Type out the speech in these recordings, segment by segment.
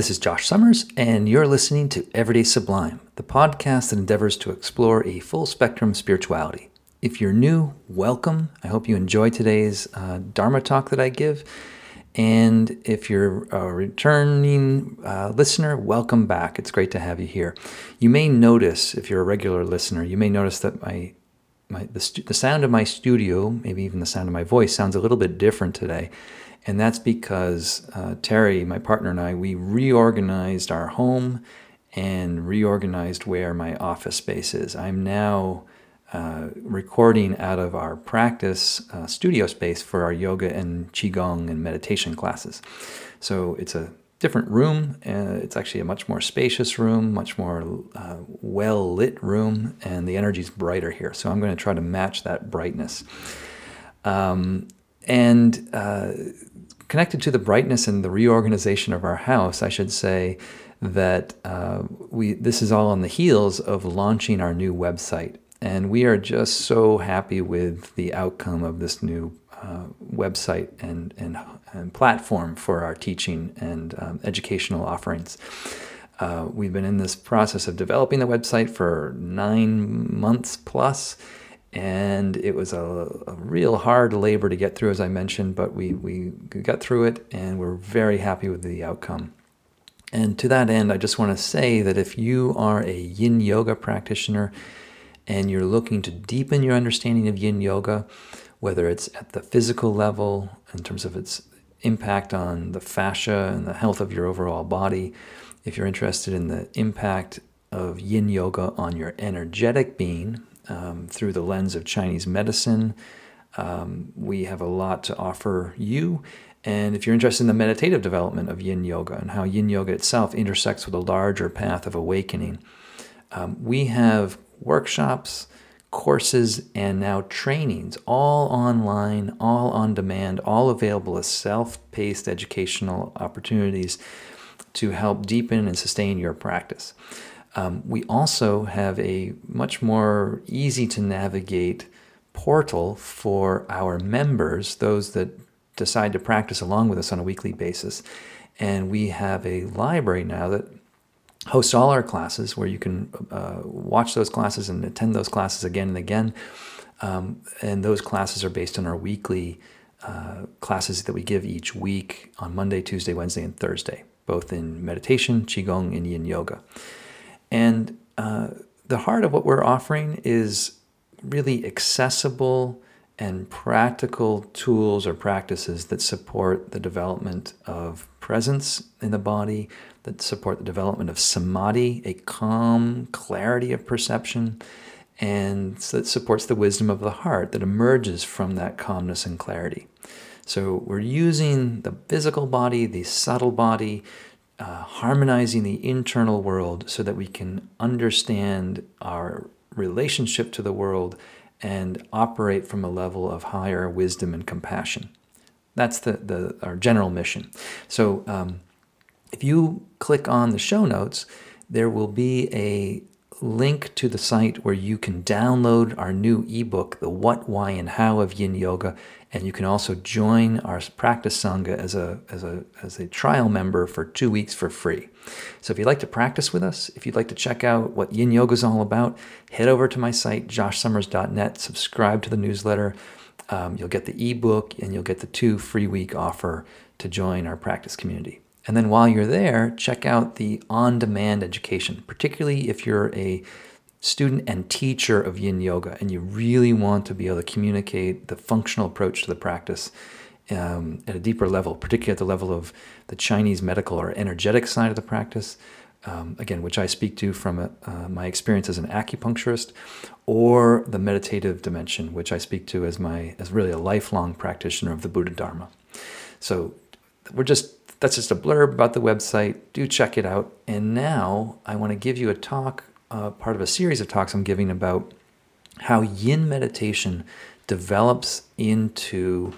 This is Josh Summers, and you're listening to Everyday Sublime, the podcast that endeavors to explore a full spectrum of spirituality. If you're new, welcome. I hope you enjoy today's uh, Dharma talk that I give. And if you're a returning uh, listener, welcome back. It's great to have you here. You may notice, if you're a regular listener, you may notice that my, my the, stu- the sound of my studio, maybe even the sound of my voice, sounds a little bit different today. And that's because uh, Terry, my partner, and I, we reorganized our home and reorganized where my office space is. I'm now uh, recording out of our practice uh, studio space for our yoga and qigong and meditation classes. So it's a different room. Uh, it's actually a much more spacious room, much more uh, well lit room, and the energy is brighter here. So I'm going to try to match that brightness. Um, and uh, connected to the brightness and the reorganization of our house, I should say that uh, we this is all on the heels of launching our new website and we are just so happy with the outcome of this new uh, website and, and, and, platform for our teaching and um, educational offerings. Uh, we've been in this process of developing the website for nine months plus, and it was a, a, real hard labor to get through, as I mentioned, but we, we got through it and we're very happy with the outcome. And to that end, I just want to say that if you are a yin yoga practitioner, and you're looking to deepen your understanding of yin yoga, whether it's at the physical level in terms of its impact on the fascia and the health of your overall body, if you're interested in the impact of yin yoga on your energetic being um, through the lens of Chinese medicine, um, we have a lot to offer you. And if you're interested in the meditative development of yin yoga and how yin yoga itself intersects with a larger path of awakening, um, we have workshops, courses, and now trainings, all online, all on demand, all available as self paced educational opportunities to help deepen and sustain your practice. Um, we also have a much more easy to navigate portal for our members, those that decide to practice along with us on a weekly basis. And we have a library now that hosts all our classes where you can uh, watch those classes and attend those classes again and again. Um, and those classes are based on our weekly uh, classes that we give each week on Monday, Tuesday, Wednesday, and Thursday, both in meditation, Qigong, and Yin Yoga. And uh, the heart of what we're offering is really accessible and practical tools or practices that support the development of presence in the body, that support the development of samadhi, a calm clarity of perception, and that supports the wisdom of the heart that emerges from that calmness and clarity. So we're using the physical body, the subtle body, uh, harmonizing the internal world so that we can understand our relationship to the world and operate from a level of higher wisdom and compassion. That's the, the our general mission. So um, if you click on the show notes, there will be a link to the site where you can download our new ebook, The What, Why, and How of Yin Yoga. And you can also join our practice Sangha as a, as, a, as a trial member for two weeks for free. So if you'd like to practice with us, if you'd like to check out what Yin Yoga is all about, head over to my site, joshsummers.net, subscribe to the newsletter. Um, you'll get the ebook and you'll get the two free week offer to join our practice community. And then while you're there, check out the on demand education, particularly if you're a student and teacher of yin yoga and you really want to be able to communicate the functional approach to the practice um, at a deeper level, particularly at the level of the Chinese medical or energetic side of the practice. Um, again, which I speak to from a, uh, my experience as an acupuncturist, or the meditative dimension, which I speak to as my as really a lifelong practitioner of the Buddha Dharma. So we're just that's just a blurb about the website. Do check it out. And now I want to give you a talk, uh, part of a series of talks I'm giving about how yin meditation develops into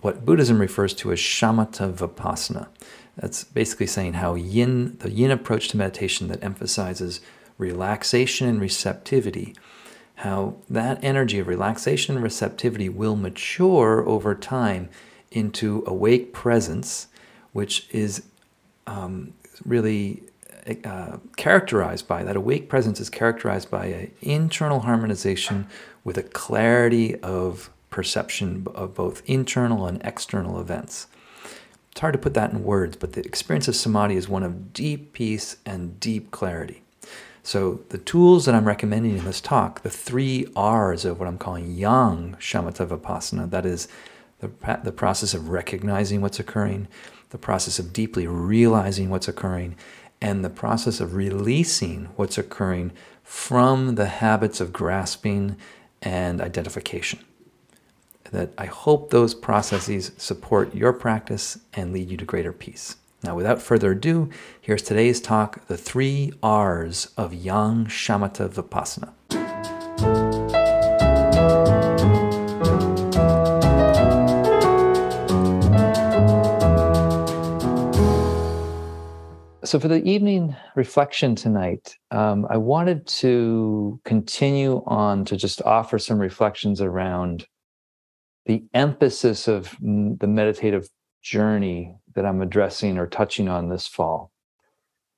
what Buddhism refers to as shamatha vipassana. That's basically saying how yin, the yin approach to meditation that emphasizes relaxation and receptivity, how that energy of relaxation and receptivity will mature over time into awake presence which is um, really uh, characterized by that awake presence is characterized by an internal harmonization with a clarity of perception of both internal and external events. It's hard to put that in words, but the experience of samadhi is one of deep peace and deep clarity. So, the tools that I'm recommending in this talk, the three R's of what I'm calling yang shamatha vipassana, that is the, the process of recognizing what's occurring, the process of deeply realizing what's occurring, and the process of releasing what's occurring from the habits of grasping and identification. That I hope those processes support your practice and lead you to greater peace. Now, without further ado, here's today's talk The Three R's of Yang Shamatha Vipassana. So, for the evening reflection tonight, um, I wanted to continue on to just offer some reflections around the emphasis of the meditative journey that I'm addressing or touching on this fall.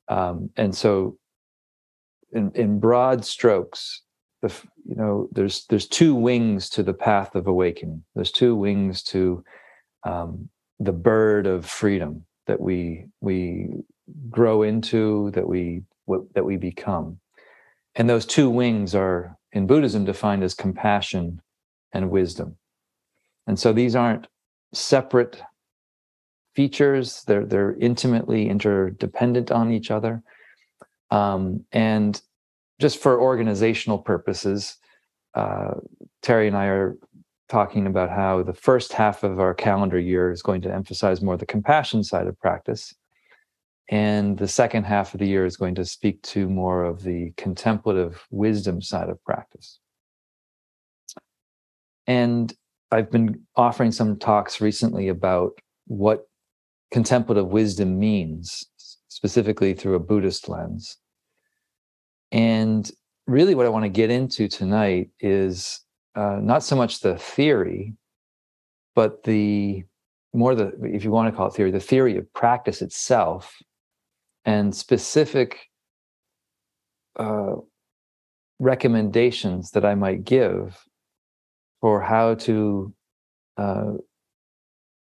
Um, and so, in, in broad strokes, the, you know, there's there's two wings to the path of awakening. There's two wings to um, the bird of freedom that we we grow into, that we that we become. And those two wings are in Buddhism defined as compassion and wisdom. And so these aren't separate features, they're, they're intimately interdependent on each other. Um, and just for organizational purposes, uh, Terry and I are talking about how the first half of our calendar year is going to emphasize more the compassion side of practice. And the second half of the year is going to speak to more of the contemplative wisdom side of practice. And I've been offering some talks recently about what contemplative wisdom means, specifically through a Buddhist lens. And really, what I want to get into tonight is uh, not so much the theory, but the more the, if you want to call it theory, the theory of practice itself and specific uh, recommendations that I might give for how to uh,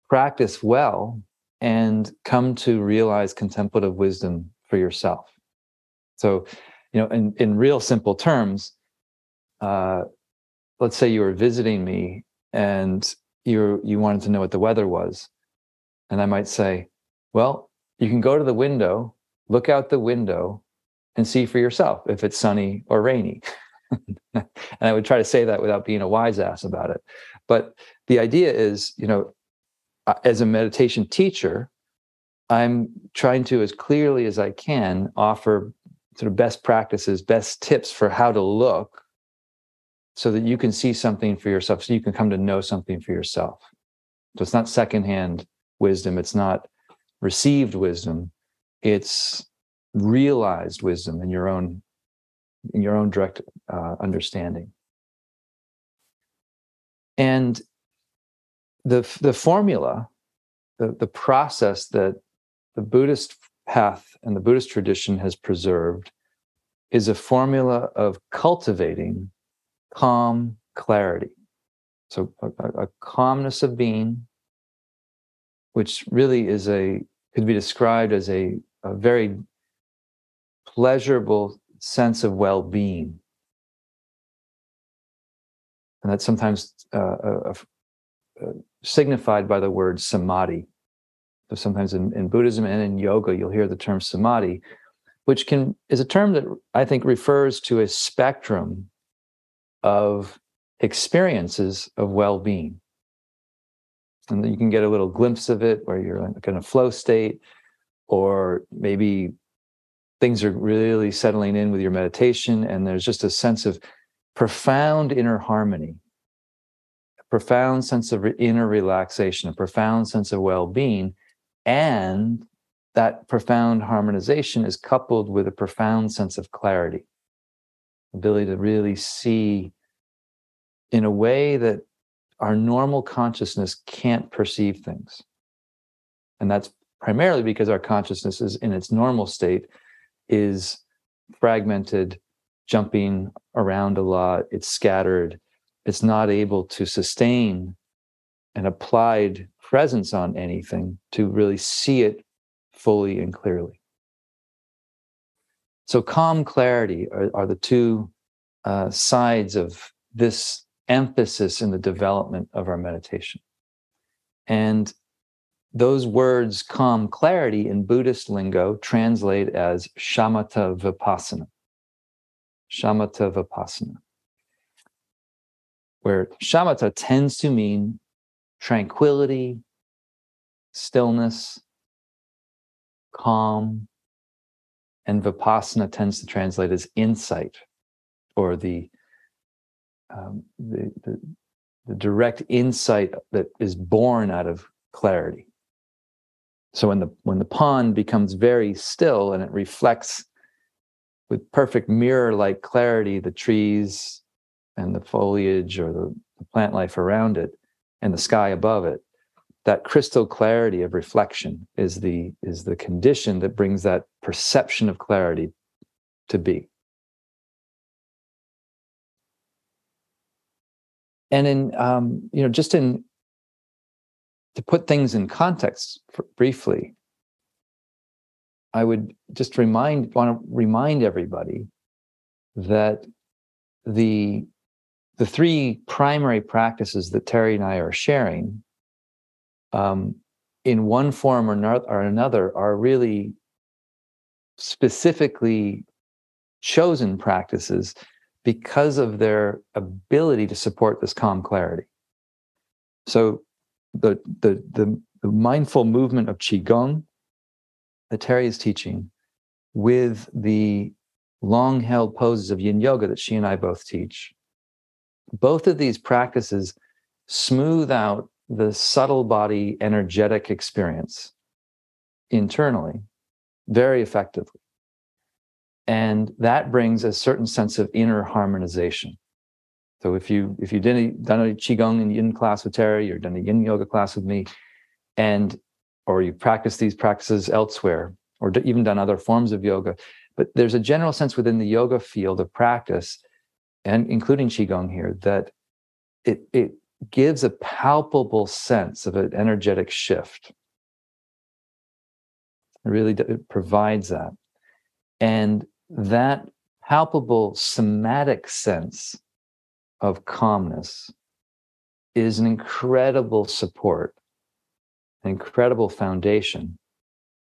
practice well and come to realize contemplative wisdom for yourself. So, you know, in, in real simple terms, uh, let's say you were visiting me and you you wanted to know what the weather was, and I might say, well, you can go to the window look out the window and see for yourself if it's sunny or rainy. and I would try to say that without being a wise ass about it. But the idea is, you know, uh, as a meditation teacher, I'm trying to, as clearly as I can, offer sort of best practices, best tips for how to look so that you can see something for yourself, so you can come to know something for yourself. So it's not secondhand wisdom, it's not received wisdom, it's realized wisdom in your own in your own direct uh, understanding. And the the formula the, the process that the buddhist path and the buddhist tradition has preserved is a formula of cultivating calm clarity. So a, a calmness of being which really is a could be described as a a very pleasurable sense of well-being. And that's sometimes uh, uh, uh, signified by the word samadhi. So sometimes in, in buddhism and in yoga you'll hear the term samadhi which can is a term that i think refers to a spectrum of experiences of well-being. And you can get a little glimpse of it where you're in a flow state or maybe things are really settling in with your meditation and there's just a sense of profound inner harmony a profound sense of inner relaxation a profound sense of well-being and that profound harmonization is coupled with a profound sense of clarity. Ability to really see in a way that our normal consciousness can't perceive things. And that's primarily because our consciousness is in its normal state is fragmented, jumping around a lot, it's scattered, it's not able to sustain an applied presence on anything to really see it fully and clearly. So, calm clarity are, are the two uh, sides of this emphasis in the development of our meditation. And those words, calm clarity, in Buddhist lingo translate as shamatha vipassana. Shamatha vipassana. Where shamatha tends to mean tranquility, stillness, calm, and vipassana tends to translate as insight or the, um, the, the, the direct insight that is born out of clarity. So when the when the pond becomes very still and it reflects with perfect mirror-like clarity the trees and the foliage or the, the plant life around it and the sky above it, that crystal clarity of reflection is the is the condition that brings that perception of clarity to be. And in um, you know, just in to put things in context briefly, I would just remind want to remind everybody that the the three primary practices that Terry and I are sharing, um, in one form or, not, or another, are really specifically chosen practices because of their ability to support this calm clarity. So the, the, the, the mindful movement of Qigong that Terry is teaching with the long held poses of yin yoga that she and I both teach. Both of these practices smooth out the subtle body energetic experience internally very effectively. And that brings a certain sense of inner harmonization. So if you if you did a, done a qigong and yin class with Terry, or done a yin yoga class with me, and or you practice these practices elsewhere, or even done other forms of yoga, but there's a general sense within the yoga field of practice, and including qigong here, that it it gives a palpable sense of an energetic shift. It really it provides that, and that palpable somatic sense of calmness is an incredible support, an incredible foundation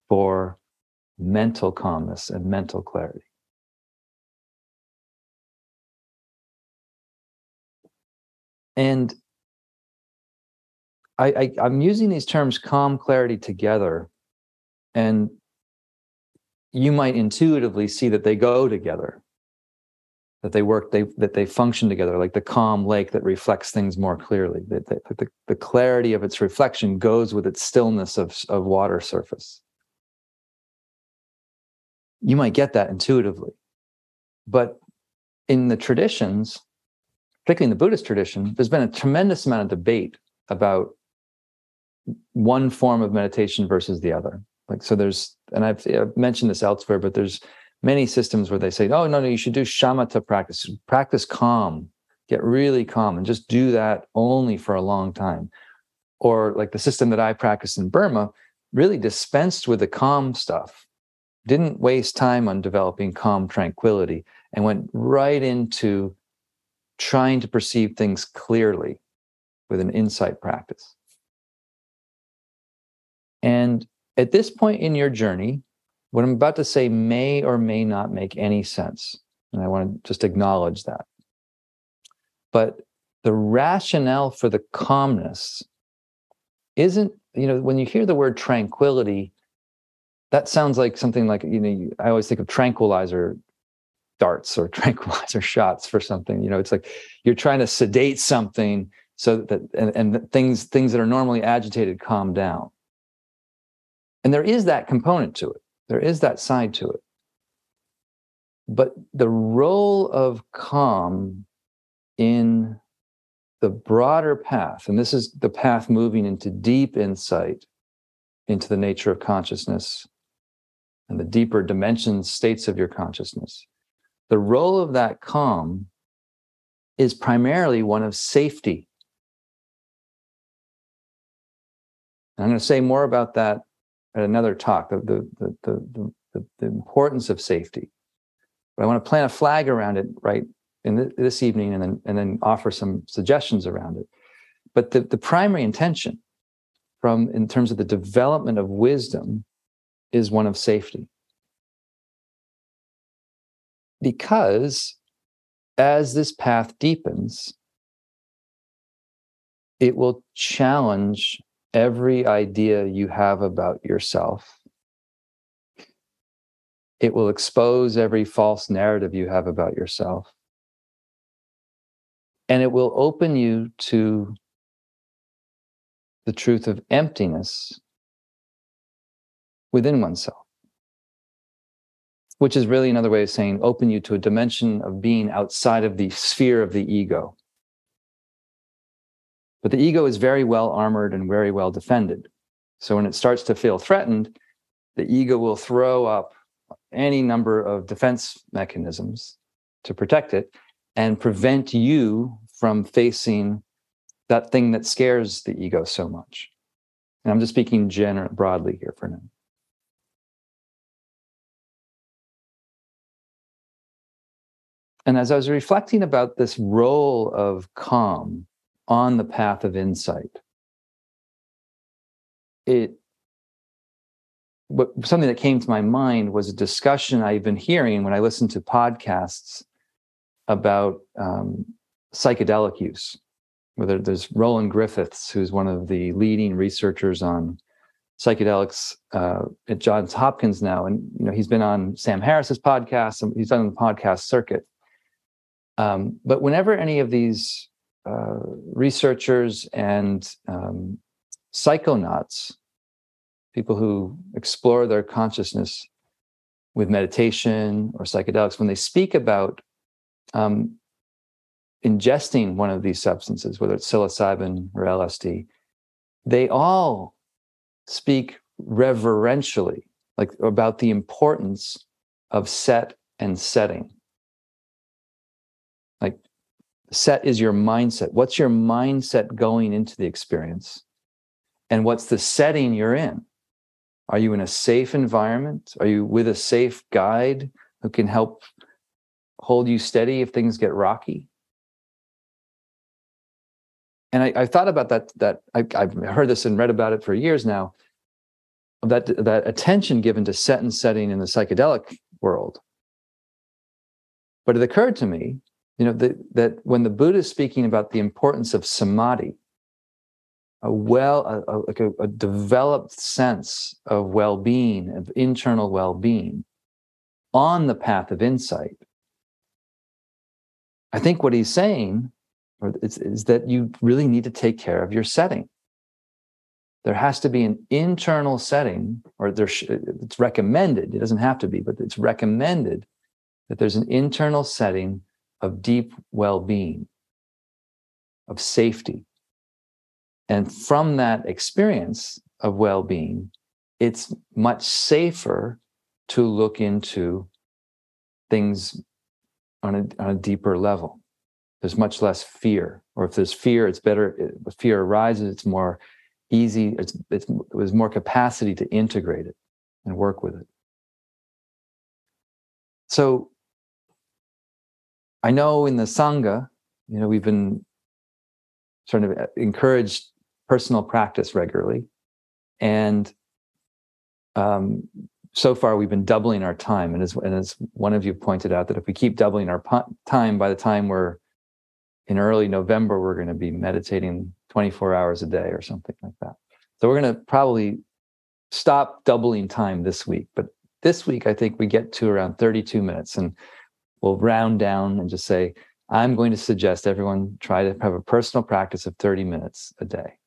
for mental calmness and mental clarity. And I, I, am using these terms calm, clarity together, and you might intuitively see that they go together that they work they that they function together like the calm lake that reflects things more clearly that, the, the clarity of its reflection goes with its stillness of, of water surface. You might get that intuitively but in the traditions particularly in the buddhist tradition there's been a tremendous amount of debate about one form of meditation versus the other. Like so there's and i've, I've mentioned this elsewhere but there's many systems where they say, oh, no, no, you should do shamatha practice, practice calm, get really calm, and just do that only for a long time. Or like the system that I practiced in Burma really dispensed with the calm stuff, didn't waste time on developing calm tranquility, and went right into trying to perceive things clearly with an insight practice. And at this point in your journey, what I'm about to say may or may not make any sense. And I want to just acknowledge that. But the rationale for the calmness isn't, you know, when you hear the word tranquility, that sounds like something like, you know, I always think of tranquilizer darts or tranquilizer shots for something. You know, it's like you're trying to sedate something so that and, and things things that are normally agitated calm down. And there is that component to it. There is that side to it. But the role of calm in the broader path, and this is the path moving into deep insight into the nature of consciousness and the deeper dimensions, states of your consciousness. The role of that calm is primarily one of safety. I'm going to say more about that at another talk, the, the, the, the, the importance of safety. But I want to plant a flag around it right in this evening and then, and then offer some suggestions around it. But the, the primary intention from in terms of the development of wisdom is one of safety. Because as this path deepens, it will challenge every idea you have about yourself. It will expose every false narrative you have about yourself. And it will open you to the truth of emptiness within oneself, which is really another way of saying open you to a dimension of being outside of the sphere of the ego. But the ego is very well armored and very well defended. So when it starts to feel threatened, the ego will throw up any number of defense mechanisms to protect it and prevent you from facing that thing that scares the ego so much. And I'm just speaking general broadly here for now. And as I was reflecting about this role of calm on the path of insight, it what something that came to my mind was a discussion I've been hearing when I listen to podcasts about um, psychedelic use whether there's Roland Griffiths, who's one of the leading researchers on psychedelics uh, at Johns Hopkins now, and you know he's been on Sam Harris's podcast, and he's done the podcast circuit. Um, but whenever any of these uh, researchers and um, psychonauts, people who explore their consciousness with meditation or psychedelics, when they speak about um, ingesting one of these substances, whether it's psilocybin or LSD, they all speak reverentially, like about the importance of set and setting. Like, set is your mindset. What's your mindset going into the experience? And what's the setting you're in? Are you in a safe environment? Are you with a safe guide who can help hold you steady if things get rocky? and I, I, thought about that. That I, have heard this and read about it for years now. That that attention given to set and setting in the psychedelic world. But it occurred to me, you know, that that when the Buddha is speaking about the importance of samadhi, a well, a, like a, a developed sense of well-being, of internal well-being, on the path of insight. I think what he's saying is, is that you really need to take care of your setting. There has to be an internal setting, or there sh- it's recommended. It doesn't have to be, but it's recommended that there's an internal setting of deep well-being, of safety, and from that experience of well-being, it's much safer to look into things on a, on a deeper level. There's much less fear or if there's fear it's better if fear arises it's more easy it's, it's there's more capacity to integrate it and work with it. So i know in the sangha you know we've been sort of uh, encouraged personal practice regularly and um, so far we've been doubling our time and as, and as one of you pointed out that if we keep doubling our time by the time we're in early November, we're going to be meditating 24 hours a day or something like that. So we're going to probably stop doubling time this week. But this week, I think we get to around 32 minutes and we'll round down and just say, I'm going to suggest everyone try to have a personal practice of 30 minutes a day.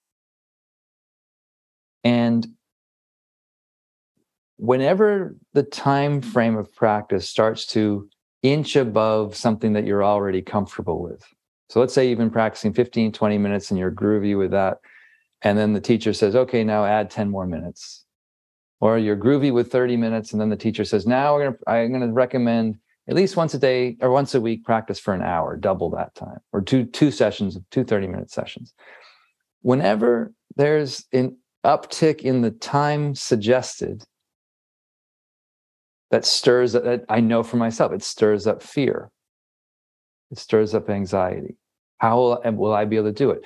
And whenever the time frame of practice starts to inch above something that you're already comfortable with, so let's say you've been practicing 15, 20 minutes and you're groovy with that. And then the teacher says, okay, now add 10 more minutes. or you're groovy with 30 minutes and then the teacher says now gonna i'm gonna recommend at least once a day or once a week practice for an hour double that time or two two sessions two 30 minute sessions. Whenever there's an uptick in the time suggested that stirs that i know for myself it stirs up fear. It stirs up anxiety. How will, will i be able to do it?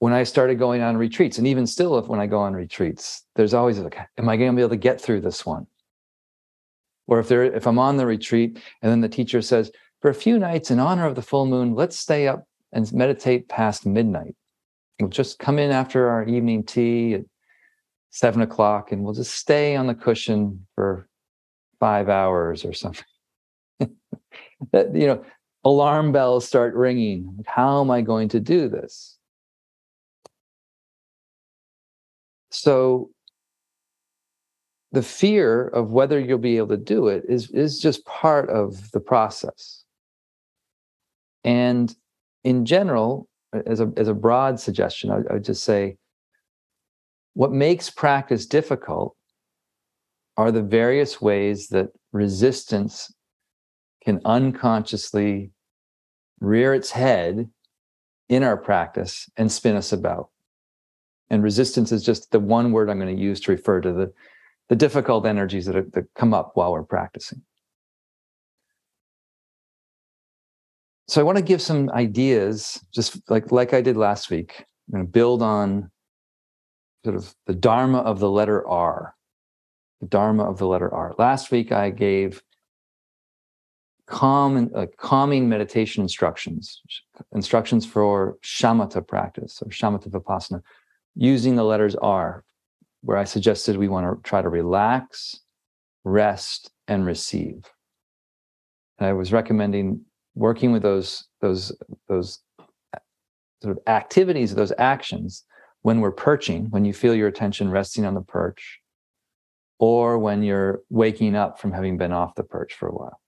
When I started going on retreats, and even still, if when I go on retreats, there's always like, am I going to be able to get through this one? Or if if I'm on the retreat, and then the teacher says, for a few nights in honor of the full moon, let's stay up and meditate past midnight. We'll just come in after our evening tea at seven o'clock, and we'll just stay on the cushion for five hours or something. that you know, alarm bells start ringing. How am I going to do this? So the fear of whether you'll be able to do it is, is just part of the process. And in general, as a, as a broad suggestion, I, I would just say what makes practice difficult are the various ways that resistance can unconsciously rear its head in our practice and spin us about. And resistance is just the one word I'm going to use to refer to the, the difficult energies that, are, that come up while we're practicing. So I want to give some ideas, just like, like I did last week. I'm going to build on sort of the Dharma of the letter R. The Dharma of the letter R. Last week I gave calm uh, calming meditation instructions, instructions for shamatha practice or shamatha vipassana using the letters R, where I suggested we want to try to relax, rest, and receive. And I was recommending working with those those those sort of activities, those actions when we're perching, when you feel your attention resting on the perch, or when you're waking up from having been off the perch for a while.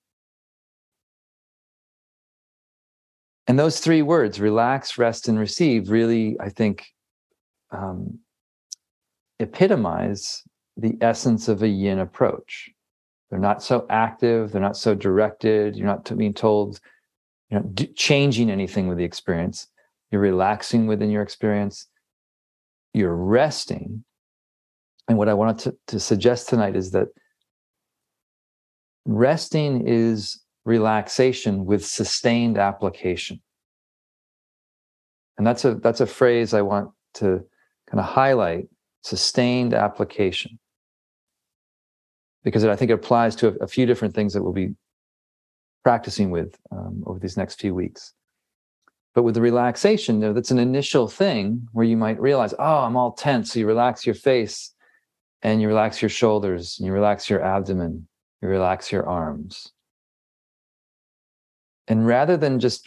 And those three words, relax, rest, and receive, really, I think, um, epitomize the essence of a yin approach. They're not so active, they're not so directed, you're not being told, you know, changing anything with the experience. You're relaxing within your experience, you're resting. And what I wanted to, to suggest tonight is that resting is relaxation with sustained application. And that's a that's a phrase I want to kind of highlight sustained application because I think it applies to a, a, few different things that we'll be practicing with um, over these next few weeks. But with the relaxation, know, that's an initial thing where you might realize, oh, I'm all tense. So you relax your face and you relax your shoulders and you relax your abdomen, you relax your arms. And rather than just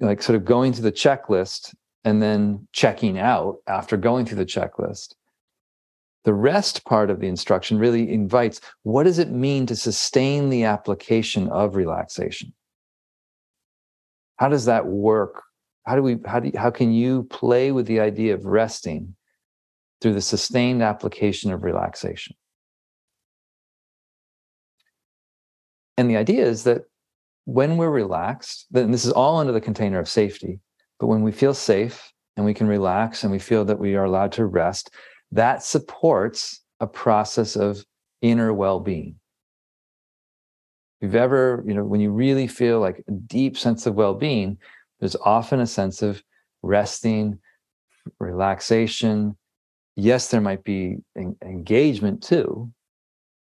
like sort of going to the checklist and then checking out after going through the checklist. The rest part of the instruction really invites what does it mean to sustain the application of relaxation? How does that work? How do we how do you, how can you play with the idea of resting through the sustained application of relaxation? And the idea is that when we're relaxed, then this is all under the container of safety, but when we feel safe and we can relax and we feel that we are allowed to rest, that supports a process of inner well-being. If you've ever, you know, when you really feel like a deep sense of well-being, there's often a sense of resting, relaxation. Yes, there might be engagement too,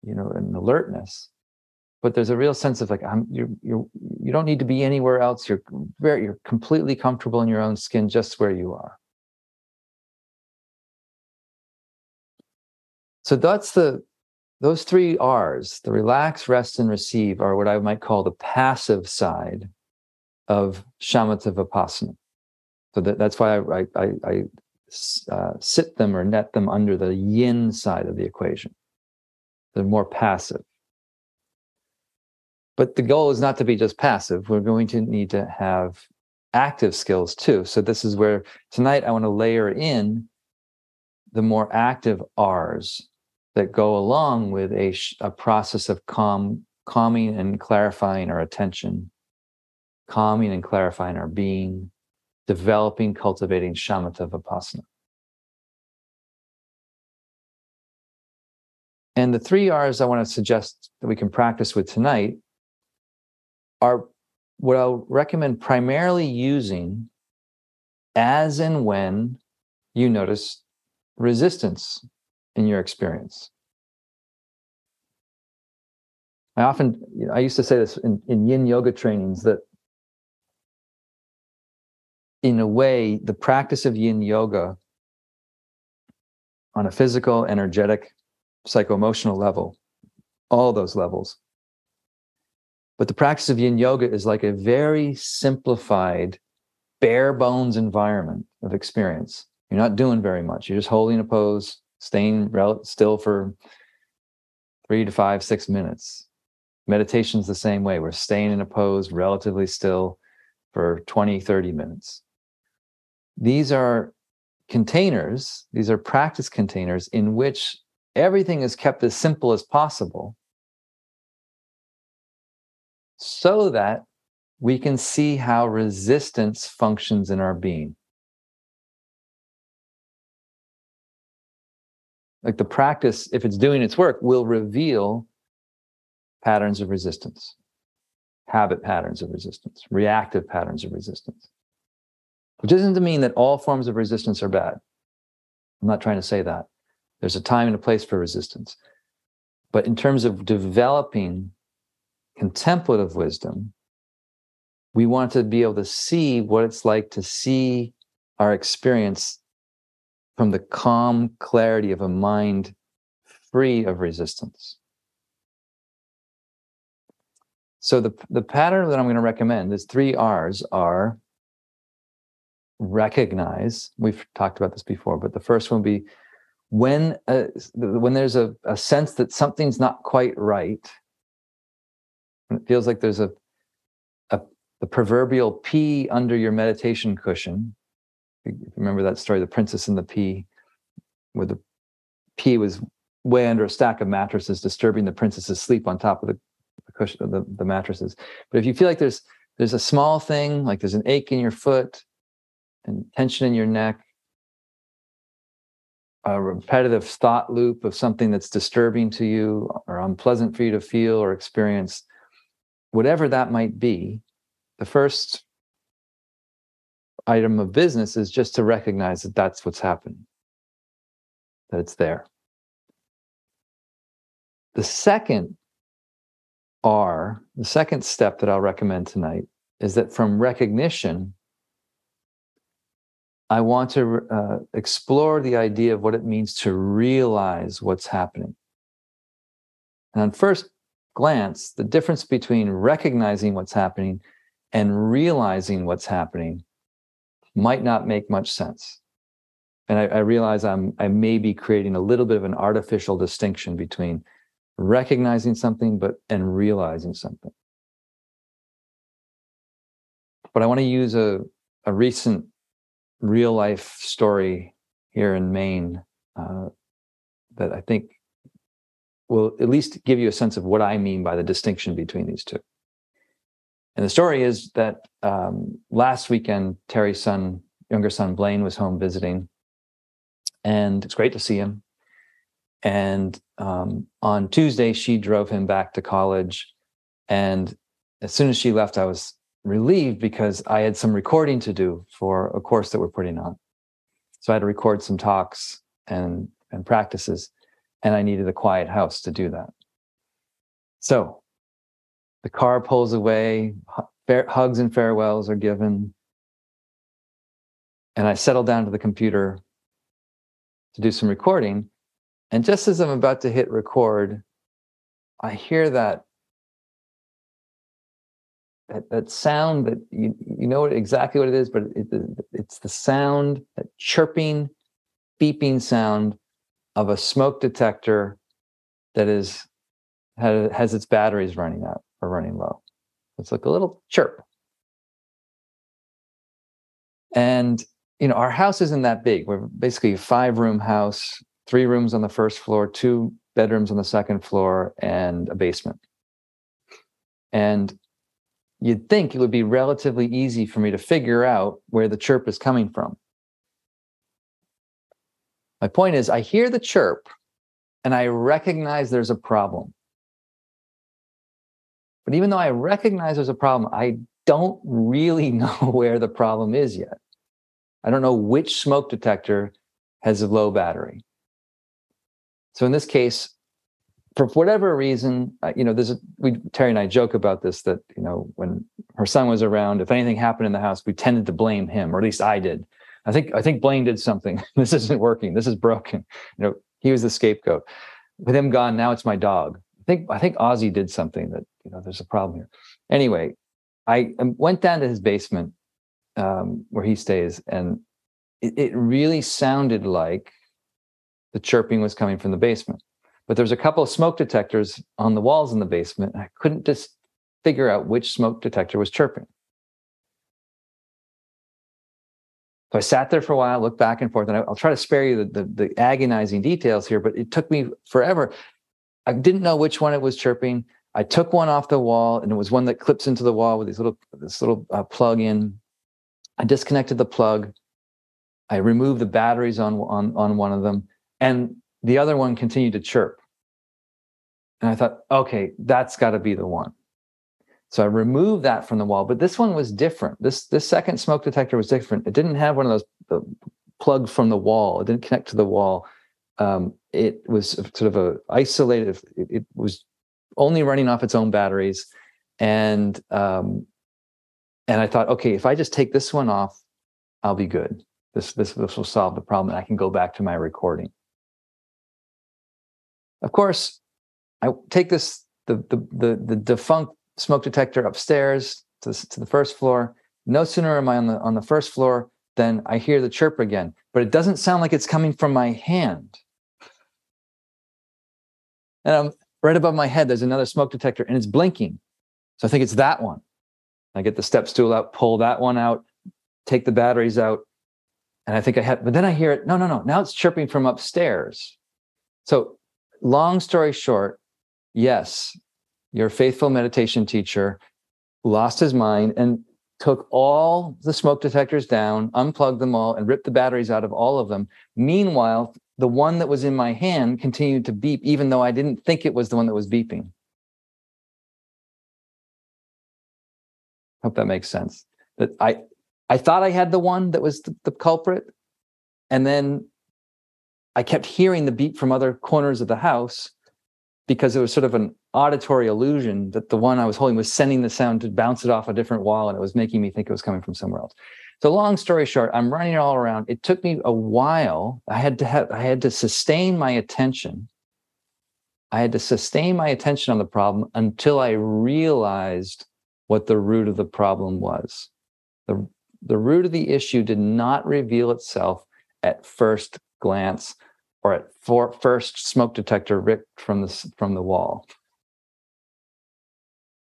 you know, and alertness, but there's a real sense of like I'm you you you don't need to be anywhere else. You're very you're completely comfortable in your own skin just where you are. So that's the those three R's, the relax, rest, and receive, are what I might call the passive side of shamatha vipassana. So that, that's why I, I, I uh, sit them or net them under the yin side of the equation. They're more passive. But the goal is not to be just passive. We're going to need to have active skills too. So this is where tonight I want to layer in the more active R's that go along with a, a process of calm, calming and clarifying our attention, calming and clarifying our being, developing, cultivating shamatha vipassana. And the three R's I want to suggest that we can practice with tonight are what I'll recommend primarily using as and when you notice resistance in your experience. I often, you know, I used to say this in, in yin yoga trainings that in a way, the practice of yin yoga on a physical, energetic, psycho emotional level, all those levels. But the practice of yin yoga is like a very simplified, bare bones environment of experience. You're not doing very much. You're just holding a pose, staying rel- still for three to five, six minutes. Meditation's the same way. We're staying in a pose relatively still for 20, 30 minutes. These are containers, these are practice containers in which everything is kept as simple as possible so that we can see how resistance functions in our being. Like the practice, if it's doing its work, will reveal patterns of resistance, habit patterns of resistance, reactive patterns of resistance. Which to mean that all forms of resistance are bad. I'm not trying to say that. There's a time and a place for resistance. But in terms of developing contemplative wisdom, we want to be able to see what it's like to see our experience from the calm clarity of a mind free of resistance. So the, the pattern that I'm going to recommend is three R's are recognize. We've talked about this before, but the first one would be when uh, when there's a, a sense that something's not quite right. it feels like there's a, a the proverbial pea under your meditation cushion remember that story, The Princess and the Pea, where the pea was way under a stack of mattresses, disturbing the princess's sleep on top of the, the cushion of the, the mattresses. But if you feel like there's there's a small thing, like there's an ache in your foot and tension in your neck, a repetitive thought loop of something that's disturbing to you or unpleasant for you to feel or experience, whatever that might be, the first item of business is just to recognize that that's what's happening, that it's there. The second R, the second step that I'll recommend tonight is that from recognition, I want to uh, explore the idea of what it means to realize what's happening. And on first glance, the difference between recognizing what's happening and realizing what's happening might not make much sense. And I, I realize I'm I may be creating a little bit of an artificial distinction between recognizing something but and realizing something. But I want to use a, a recent real life story here in Maine uh, that I think will at least give you a sense of what I mean by the distinction between these two. And the story is that um, last weekend, Terry's son, younger son Blaine, was home visiting, and it's great to see him. And um, on Tuesday, she drove him back to college. And as soon as she left, I was relieved because I had some recording to do for a course that we're putting on. So I had to record some talks and, and practices, and I needed a quiet house to do that. So the car pulls away, hugs and farewells are given. And I settle down to the computer to do some recording. And just as I'm about to hit record, I hear that that, that sound that you, you know exactly what it is, but it, it's the sound, that chirping, beeping sound of a smoke detector that is has its batteries running out are running low. It's like a little chirp. And you know, our house isn't that big. We're basically a five room house, three rooms on the first floor, two bedrooms on the second floor and a basement. And you'd think it would be relatively easy for me to figure out where the chirp is coming from. My point is, I hear the chirp and I recognize there's a problem. But even though I recognize there's a problem, I don't really know where the problem is yet. I don't know which smoke detector has a low battery. So in this case, for whatever reason, uh, you know, there's a, we Terry and I joke about this that you know when her son was around, if anything happened in the house, we tended to blame him, or at least I did. I think I think Blaine did something. this isn't working. This is broken. You know, he was the scapegoat. With him gone, now it's my dog. I think I think Ozzy did something that you know there's a problem here. Anyway, I um, went down to his basement um, where he stays, and it, it really sounded like the chirping was coming from the basement. But there's a couple of smoke detectors on the walls in the basement. I couldn't just figure out which smoke detector was chirping. So I sat there for a while, looked back and forth, and I'll try to spare you the, the, the, agonizing details here, but it took me forever. I didn't know which one it was chirping. I took one off the wall, and it was one that clips into the wall with these little this little uh, plug in. I disconnected the plug. I removed the batteries on on on one of them, and the other one continued to chirp. And I thought, okay, that's got to be the one. So I removed that from the wall, but this one was different. This this second smoke detector was different. It didn't have one of those uh, plugged from the wall. It didn't connect to the wall. Um, it was sort of a isolated. It, it, was only running off its own batteries, and um, and I thought, okay, if I just take this one off, I'll be good. This this this will solve the problem, and I can go back to my recording. Of course, I take this the the the, the defunct smoke detector upstairs to, to the first floor. No sooner am I on the on the first floor than I hear the chirp again, but it doesn't sound like it's coming from my hand. And I'm right above my head. There's another smoke detector, and it's blinking. So I think it's that one. I get the step stool out, pull that one out, take the batteries out, and I think I had. But then I hear it. No, no, no. Now it's chirping from upstairs. So long story short, yes, your faithful meditation teacher lost his mind and took all the smoke detectors down, unplugged them all, and ripped the batteries out of all of them. Meanwhile, the one that was in my hand continued to beep, even though I didn't think it was the one that was beeping. Hope that makes sense. That I I thought I had the one that was the, the culprit, and then I kept hearing the beep from other corners of the house because it was sort of an auditory illusion that the one I was holding was sending the sound to bounce it off a different wall and it was making me think it was coming from somewhere else. So long story short, I'm running it all around. It took me a while. I had to have I had to sustain my attention. I had to sustain my attention on the problem until I realized what the root of the problem was. The, the root of the issue did not reveal itself at first glance or at for, first smoke detector ripped from the from the wall.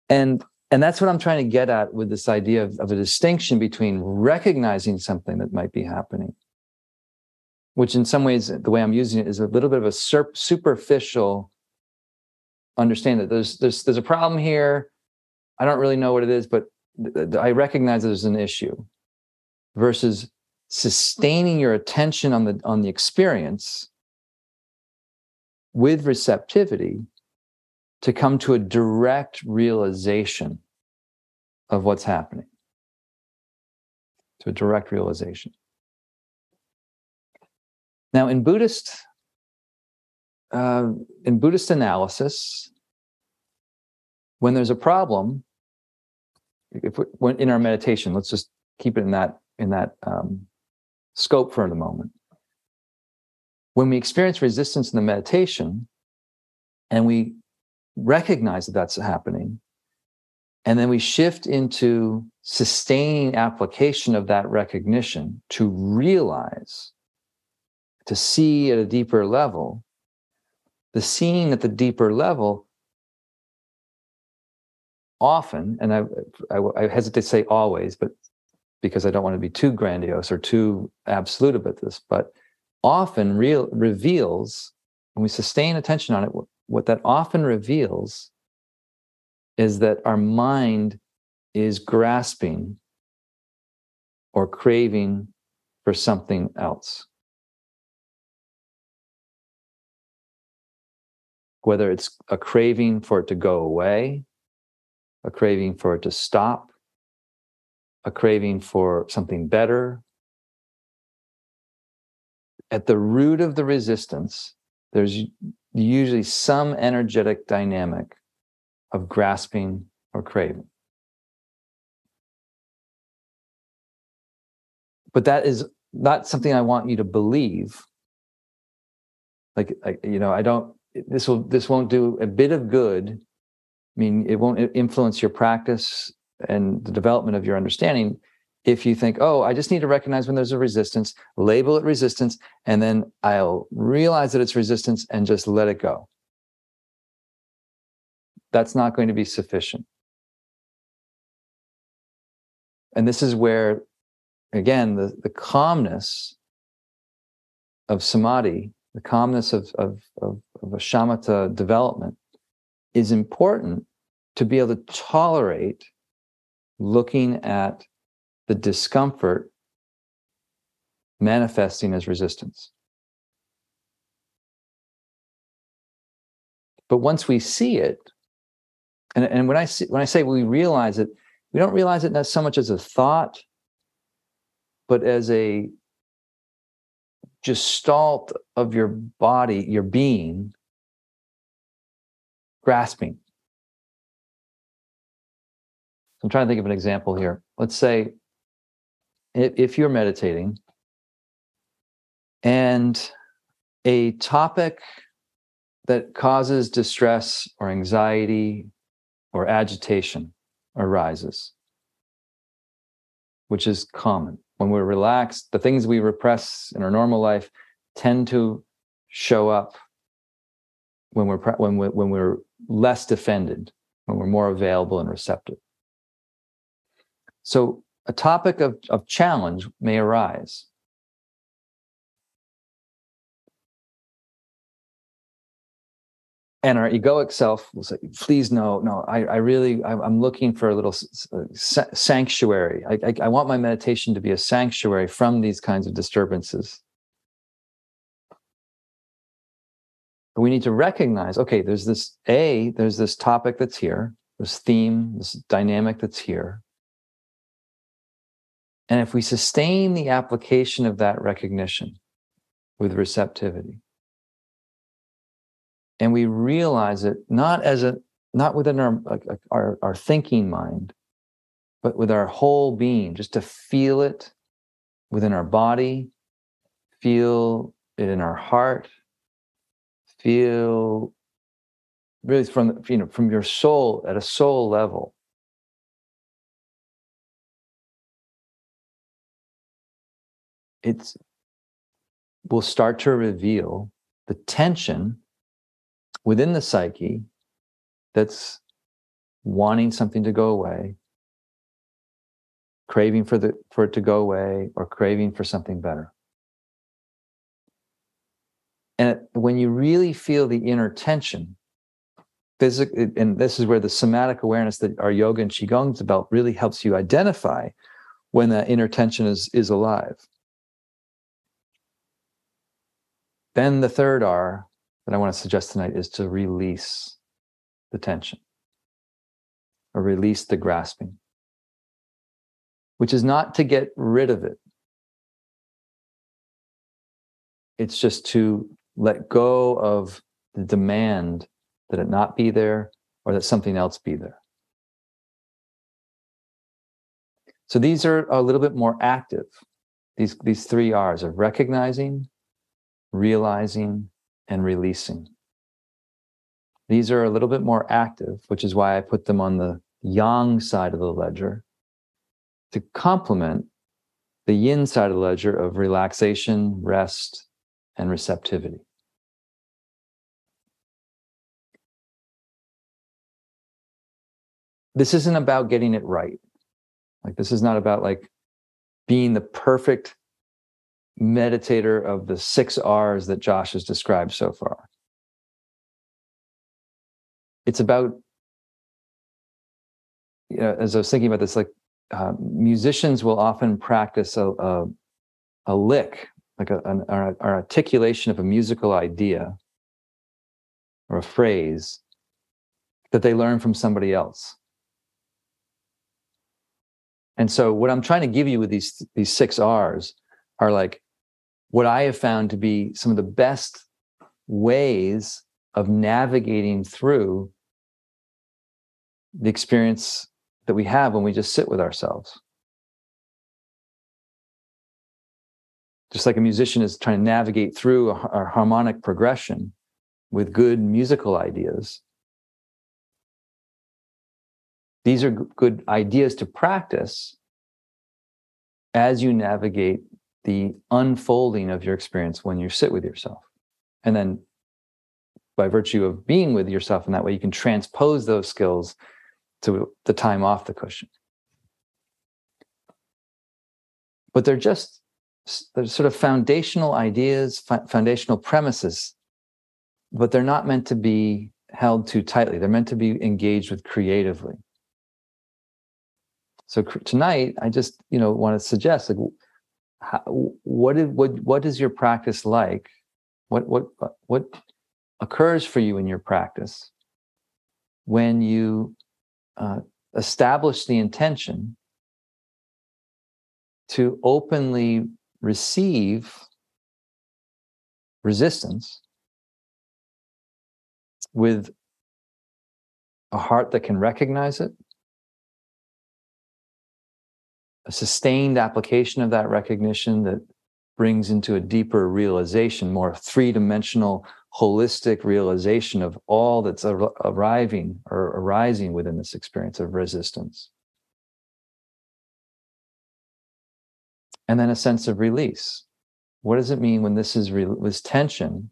And and that's what I'm trying to get at with this idea of, of a distinction between recognizing something that might be happening, which in some ways the way I'm using it is a little bit of a superficial understanding that there's there's there's a problem here. I don't really know what it is, but I recognize there's an issue versus sustaining your attention on the on the experience with receptivity to come to a direct realization of what's happening to a direct realization now in buddhist uh, in buddhist analysis when there's a problem if we, in our meditation let's just keep it in that in that um, scope for the moment. When we experience resistance in the meditation and we recognize that that's happening, and then we shift into sustaining application of that recognition to realize, to see at a deeper level, the seeing at the deeper level often, and I, I, I hesitate to say always, but because I don't want to be too grandiose or too absolute about this, but often real, reveals when we sustain attention on it, what that often reveals is that our mind is grasping or craving for something else. Whether it's a craving for it to go away, a craving for it to stop, a craving for something better. At the root of the resistance, there's usually some energetic dynamic of grasping or craving. But that is not something I want you to believe. Like, I, you know, I don't. This will. This won't do a bit of good. I mean, it won't influence your practice and the development of your understanding if you think, oh, I just need to recognize when there's a resistance, label it resistance, and then I'll realize that it's resistance and just let it go. That's not going to be sufficient. And this is where, again, the, the calmness of samadhi, the calmness of, of, of, of a shamatha development is important to be able to tolerate looking at the discomfort manifesting as resistance. But once we see it, and, and when I see, when I say we realize it, we don't realize it not so much as a thought, but as a gestalt of your body, your being, grasping. I'm trying to think of an example here. Let's say if you're meditating and a topic that causes distress or anxiety or agitation arises, which is common. When we're relaxed, the things we repress in our normal life tend to show up when we're when we when we're less defended, when we're more available and receptive. So a topic of, of challenge may arise. And our egoic self will say, please, no, no, I, I really, I, am looking for a little sanctuary. I, I, I want my meditation to be a sanctuary from these kinds of disturbances. But we need to recognize okay, there's this A, there's this topic that's here, this theme, this dynamic that's here. And if we sustain the application of that recognition with receptivity, and we realize it not as a not within our, our our thinking mind, but with our whole being, just to feel it within our body, feel it in our heart, feel really from you know from your soul at a soul level it's will start to reveal the tension within the psyche that's wanting something to go away craving for the for it to go away or craving for something better. And when you really feel the inner tension physical and this is where the somatic awareness that our yoga and qigong is about really helps you identify when that inner tension is is alive Then the third R that I want to suggest tonight is to release the tension or release the grasping, which is not to get rid of it. It's just to let go of the demand that it not be there or that something else be there. So these are a little bit more active. These, these three R's of recognizing, realizing, and releasing. These are a little bit more active, which is why I put them on the yang side of the ledger to complement the yin side of the ledger of relaxation, rest, and receptivity. This isn't about getting it right. Like, this is not about like being the perfect meditator of the six R's that Josh has described so far. it's about you know, as I was thinking about this, like uh, musicians will often practice a, a, a lick, like a, an, an articulation of a musical idea or a phrase that they learn from somebody else. And so, what I'm trying to give you with these these six R's are like what I have found to be some of the best ways of navigating through the experience that we have when we just sit with ourselves. Just like a musician is trying to navigate through a, harmonic progression with good musical ideas. These are good ideas to practice as you navigate the unfolding of your experience when you sit with yourself. And then by virtue of being with yourself in that way, you can transpose those skills to the time off the cushion. But they're just they're sort of foundational ideas, foundational premises, but they're not meant to be held too tightly. They're meant to be engaged with creatively. So tonight, I just you know want to suggest like, how, what did what what is your practice like? What what what occurs for you in your practice when you uh, establish the intention to openly receive resistance with a heart that can recognize it, a sustained application of that recognition that brings into a deeper realization, more three dimensional holistic realization of all that's ar- arriving or arising within this experience of resistance. And then a sense of release. What does it mean when this is re- this tension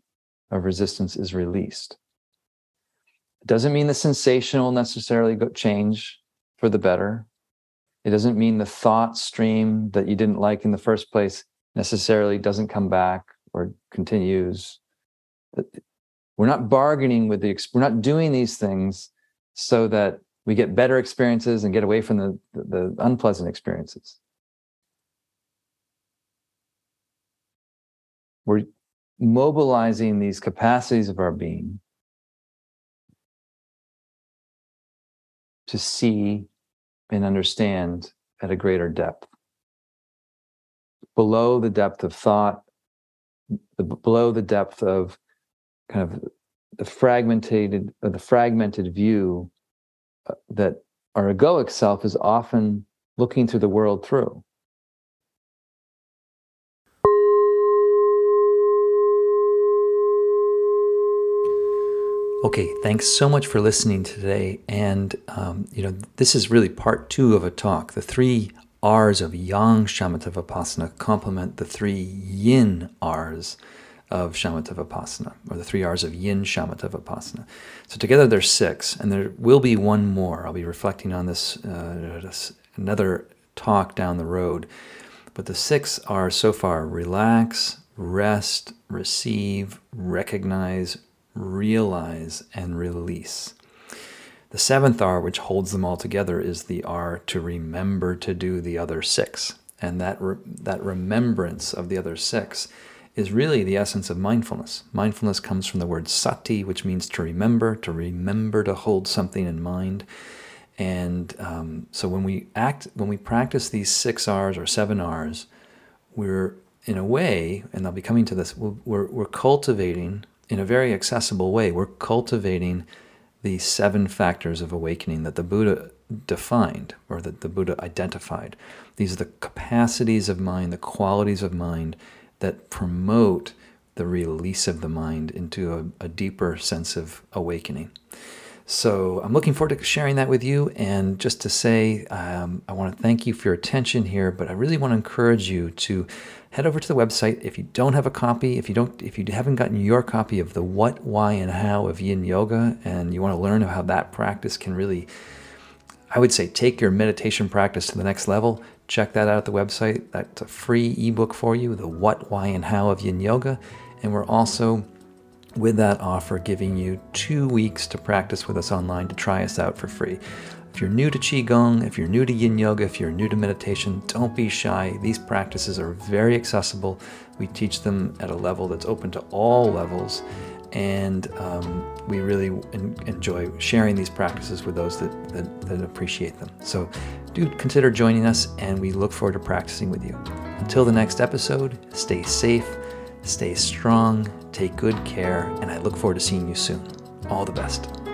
of resistance is released? It doesn't mean the sensation will necessarily go change for the better. It doesn't mean the thought stream that you didn't like in the first place necessarily doesn't come back or continues. We're not bargaining with the we're not doing these things so that we get better experiences and get away from the, the, the unpleasant experiences. We're mobilizing these capacities of our being to see and understand at a greater depth below the depth of thought below the depth of kind of the fragmented or the fragmented view uh, that our egoic self is often looking through the world through. Okay, thanks so much for listening today. And, um, you know, this is really part two of a talk. The three R's of Yang Shamatha Vipassana complement the three Yin R's of Shamatha Vipassana, or the three R's of Yin Shamatha Vipassana. So together there's six, and there will be one more. I'll be reflecting on this, uh, this another talk down the road. But the six are so far relax, rest, receive, recognize, realize, and release. The seventh R, which holds them all together, is the R to remember to do the other six. And that, re- that remembrance of the other six is really the essence of mindfulness. Mindfulness comes from the word sati, which means to remember, to remember to hold something in mind. And um, so when we act, when we practice these six R's or seven R's, we're in a way, and I'll be coming to this, we're, we're cultivating in a very accessible way, we're cultivating the seven factors of awakening that the Buddha defined or that the Buddha identified. These are the capacities of mind, the qualities of mind that promote the release of the mind into a, a, deeper sense of awakening. So I'm looking forward to sharing that with you. And just to say, um, I want to thank you for your attention here, but I really want to encourage you to head over to the website. If you don't have a copy, if you don't, if you haven't gotten your copy of the what, why, and how of Yin Yoga, and you want to learn how that practice can really, I would say, take your meditation practice to the next level check that out at the website. That's a free ebook for you, The What, Why, and How of Yin Yoga. And we're also with that offer, giving you two weeks to practice with us online to try us out for free. If you're new to Qigong, if you're new to Yin Yoga, if you're new to meditation, don't be shy. These practices are very accessible. We teach them at a level that's open to all levels, and um, we really en- enjoy sharing these practices with those that, that, that appreciate them. So do consider joining us, and we look forward to practicing with you. Until the next episode, stay safe, stay strong, take good care, and I look forward to seeing you soon. All the best.